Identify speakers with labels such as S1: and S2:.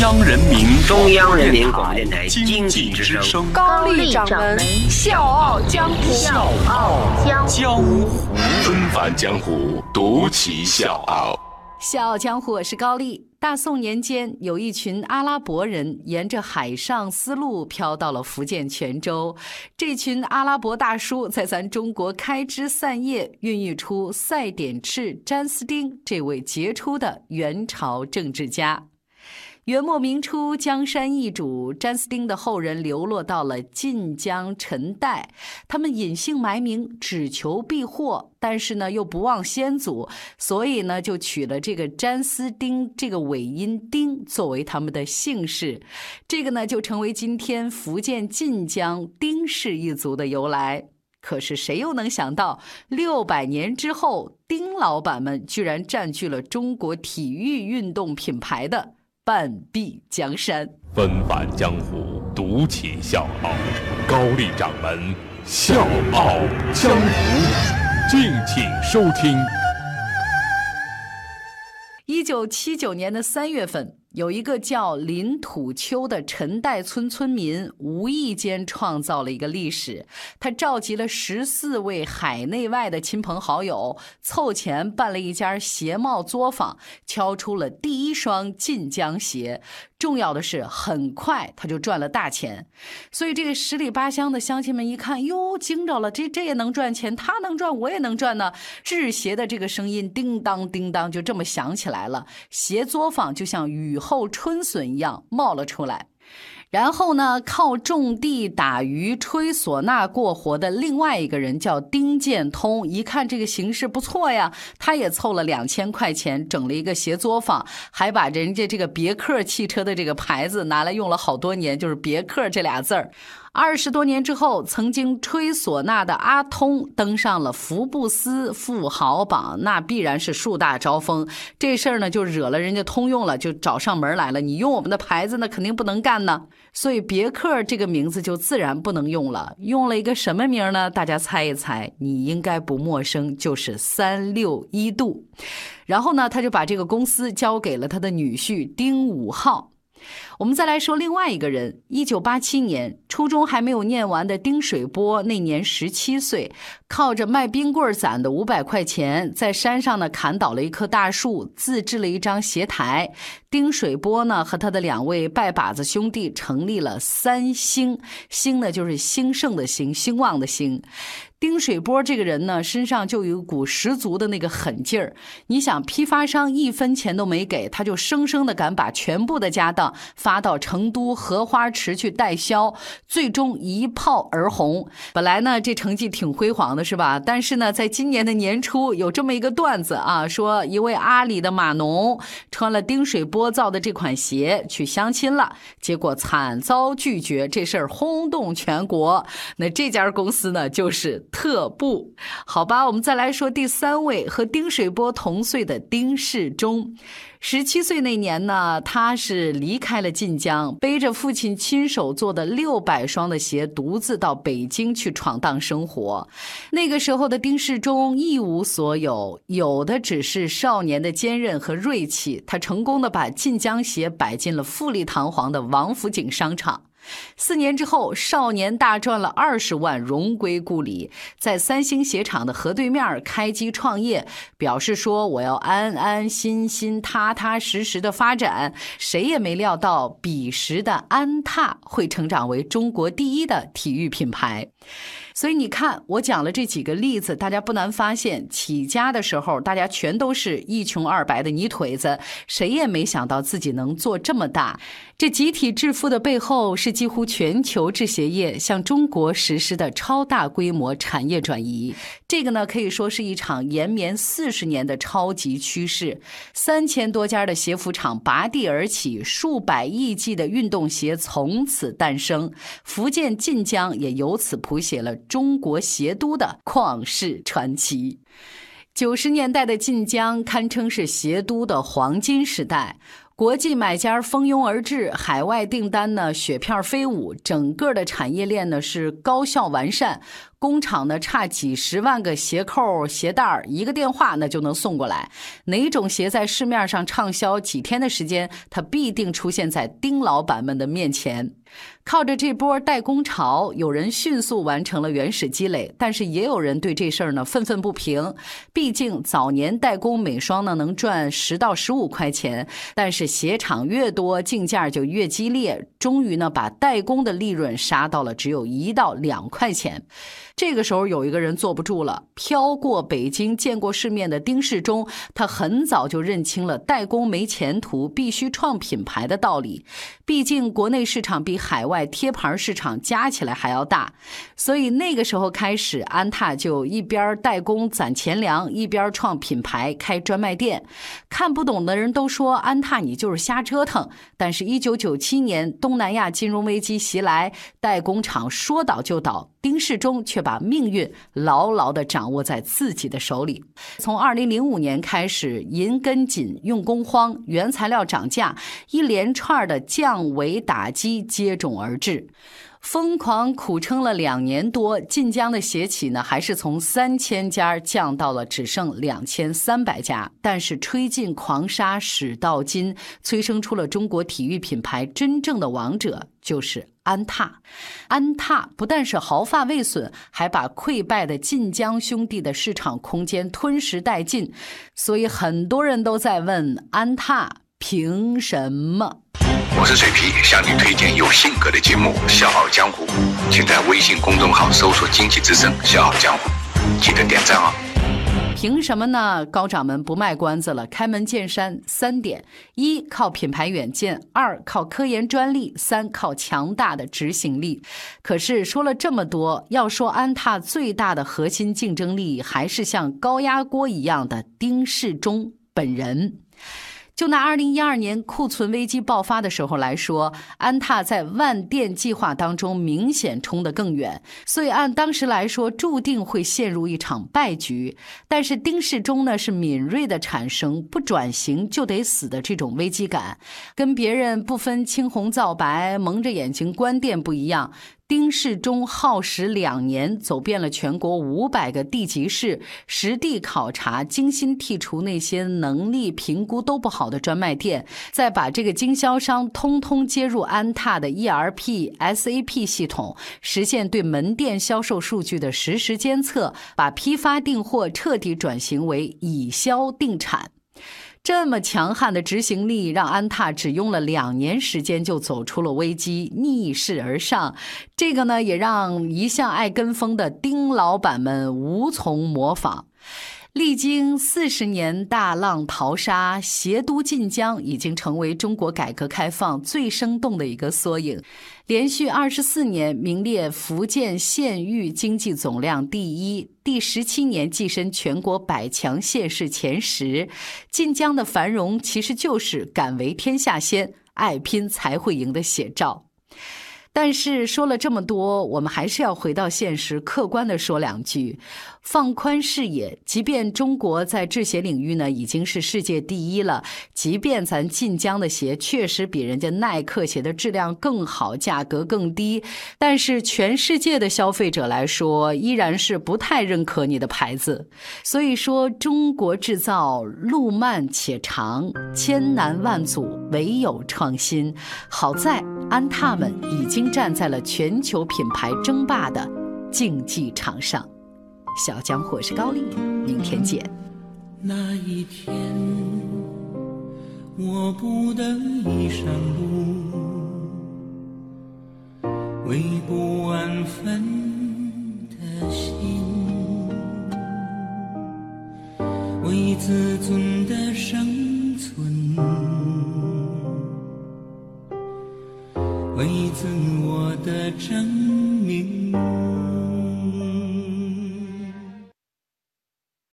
S1: 央人民
S2: 中央人民广播电台经济之声
S3: 高丽掌门笑傲江湖，
S4: 笑傲江湖，
S1: 纷繁江湖，独骑笑傲。
S5: 笑傲江湖，我是高丽。大宋年间，有一群阿拉伯人沿着海上丝路飘到了福建泉州。这群阿拉伯大叔在咱中国开枝散叶，孕育出赛典赤、詹斯丁这位杰出的元朝政治家。元末明初，江山易主，詹思丁的后人流落到了晋江陈代，他们隐姓埋名，只求避祸，但是呢又不忘先祖，所以呢就取了这个詹思丁这个尾音“丁”作为他们的姓氏，这个呢就成为今天福建晋江丁氏一族的由来。可是谁又能想到，六百年之后，丁老板们居然占据了中国体育运动品牌的。半壁江山，
S1: 纷繁江湖，独起笑傲。高丽掌门笑傲江湖，敬请收听。
S5: 一九七九年的三月份。有一个叫林土秋的陈代村村民，无意间创造了一个历史。他召集了十四位海内外的亲朋好友，凑钱办了一家鞋帽作坊，敲出了第一双晋江鞋。重要的是，很快他就赚了大钱。所以这个十里八乡的乡亲们一看，哟，惊着了，这这也能赚钱？他能赚，我也能赚呢。制鞋的这个声音叮当叮当，就这么响起来了。鞋作坊就像雨。后春笋一样冒了出来，然后呢，靠种地、打鱼、吹唢呐过活的另外一个人叫丁建通，一看这个形势不错呀，他也凑了两千块钱，整了一个鞋作坊，还把人家这个别克汽车的这个牌子拿来用了好多年，就是别克这俩字儿。二十多年之后，曾经吹唢呐的阿通登上了福布斯富豪榜，那必然是树大招风。这事儿呢，就惹了人家通用了，就找上门来了。你用我们的牌子，那肯定不能干呢。所以别克这个名字就自然不能用了。用了一个什么名呢？大家猜一猜，你应该不陌生，就是三六一度。然后呢，他就把这个公司交给了他的女婿丁五号。我们再来说另外一个人。一九八七年，初中还没有念完的丁水波，那年十七岁，靠着卖冰棍攒的五百块钱，在山上呢砍倒了一棵大树，自制了一张鞋台。丁水波呢和他的两位拜把子兄弟成立了三兴，兴呢就是兴盛的兴，兴旺的兴。丁水波这个人呢，身上就有一股十足的那个狠劲儿。你想，批发商一分钱都没给，他就生生的敢把全部的家当发到成都荷花池去代销，最终一炮而红。本来呢，这成绩挺辉煌的，是吧？但是呢，在今年的年初，有这么一个段子啊，说一位阿里的码农穿了丁水波造的这款鞋去相亲了，结果惨遭拒绝，这事儿轰动全国。那这家公司呢，就是。特步，好吧，我们再来说第三位和丁水波同岁的丁世忠。十七岁那年呢，他是离开了晋江，背着父亲亲手做的六百双的鞋，独自到北京去闯荡生活。那个时候的丁世忠一无所有，有的只是少年的坚韧和锐气。他成功的把晋江鞋摆进了富丽堂皇的王府井商场。四年之后，少年大赚了二十万，荣归故里，在三星鞋厂的河对面开机创业，表示说我要安安心心、踏踏实实的发展。谁也没料到，彼时的安踏会成长为中国第一的体育品牌。所以你看，我讲了这几个例子，大家不难发现，起家的时候，大家全都是一穷二白的泥腿子，谁也没想到自己能做这么大。这集体致富的背后，是几乎全球制鞋业向中国实施的超大规模产业转移。这个呢，可以说是一场延绵四十年的超级趋势。三千多家的鞋服厂拔地而起，数百亿计的运动鞋从此诞生，福建晋江也由此谱写了。中国鞋都的旷世传奇，九十年代的晋江堪称是鞋都的黄金时代。国际买家蜂拥而至，海外订单呢雪片飞舞，整个的产业链呢是高效完善。工厂呢差几十万个鞋扣鞋带儿，一个电话那就能送过来。哪种鞋在市面上畅销几天的时间，它必定出现在丁老板们的面前。靠着这波代工潮，有人迅速完成了原始积累，但是也有人对这事儿呢愤愤不平。毕竟早年代工每双呢能赚十到十五块钱，但是鞋厂越多，竞价就越激烈，终于呢把代工的利润杀到了只有一到两块钱。这个时候有一个人坐不住了，飘过北京见过世面的丁世忠，他很早就认清了代工没前途，必须创品牌的道理。毕竟国内市场比海外贴牌市场加起来还要大，所以那个时候开始，安踏就一边代工攒钱粮，一边创品牌开专卖店。看不懂的人都说安踏你就是瞎折腾。但是，一九九七年东南亚金融危机袭来，代工厂说倒就倒。丁世忠却把命运牢牢地掌握在自己的手里。从二零零五年开始，银根紧，用工荒，原材料涨价，一连串的降维打击接踵而至。疯狂苦撑了两年多，晋江的鞋企呢，还是从三千家降到了只剩两千三百家。但是吹尽狂沙始到金，催生出了中国体育品牌真正的王者，就是安踏。安踏不但是毫发未损，还把溃败的晋江兄弟的市场空间吞噬殆尽。所以很多人都在问：安踏凭什么？
S6: 我是水皮，向你推荐有性格的节目《笑傲江湖》，请在微信公众号搜索“经济之声笑傲江湖”，记得点赞哦。
S5: 凭什么呢？高掌门不卖关子了，开门见山三点：一靠品牌远见，二靠科研专利，三靠强大的执行力。可是说了这么多，要说安踏最大的核心竞争力，还是像高压锅一样的丁世忠本人。就拿二零一二年库存危机爆发的时候来说，安踏在万店计划当中明显冲得更远，所以按当时来说，注定会陷入一场败局。但是丁世忠呢，是敏锐的产生不转型就得死的这种危机感，跟别人不分青红皂白蒙着眼睛关店不一样。丁世忠耗时两年，走遍了全国五百个地级市，实地考察，精心剔除那些能力评估都不好的专卖店，再把这个经销商通通接入安踏的 ERP、SAP 系统，实现对门店销售数据的实时监测，把批发订货彻底转型为以销定产。这么强悍的执行力，让安踏只用了两年时间就走出了危机，逆势而上。这个呢，也让一向爱跟风的丁老板们无从模仿。历经四十年大浪淘沙，鞋都晋江已经成为中国改革开放最生动的一个缩影。连续二十四年名列福建县域经济总量第一，第十七年跻身全国百强县市前十。晋江的繁荣其实就是敢为天下先、爱拼才会赢的写照。但是说了这么多，我们还是要回到现实，客观的说两句。放宽视野，即便中国在制鞋领域呢已经是世界第一了，即便咱晋江的鞋确实比人家耐克鞋的质量更好，价格更低，但是全世界的消费者来说，依然是不太认可你的牌子。所以说，中国制造路漫且长，千难万阻，唯有创新。好在安踏们已经站在了全球品牌争霸的竞技场上。小江湖是高丽，明天见。
S7: 那一天，我不得已上路，为不安分的心，为自尊的生存，每一次我的挣扎。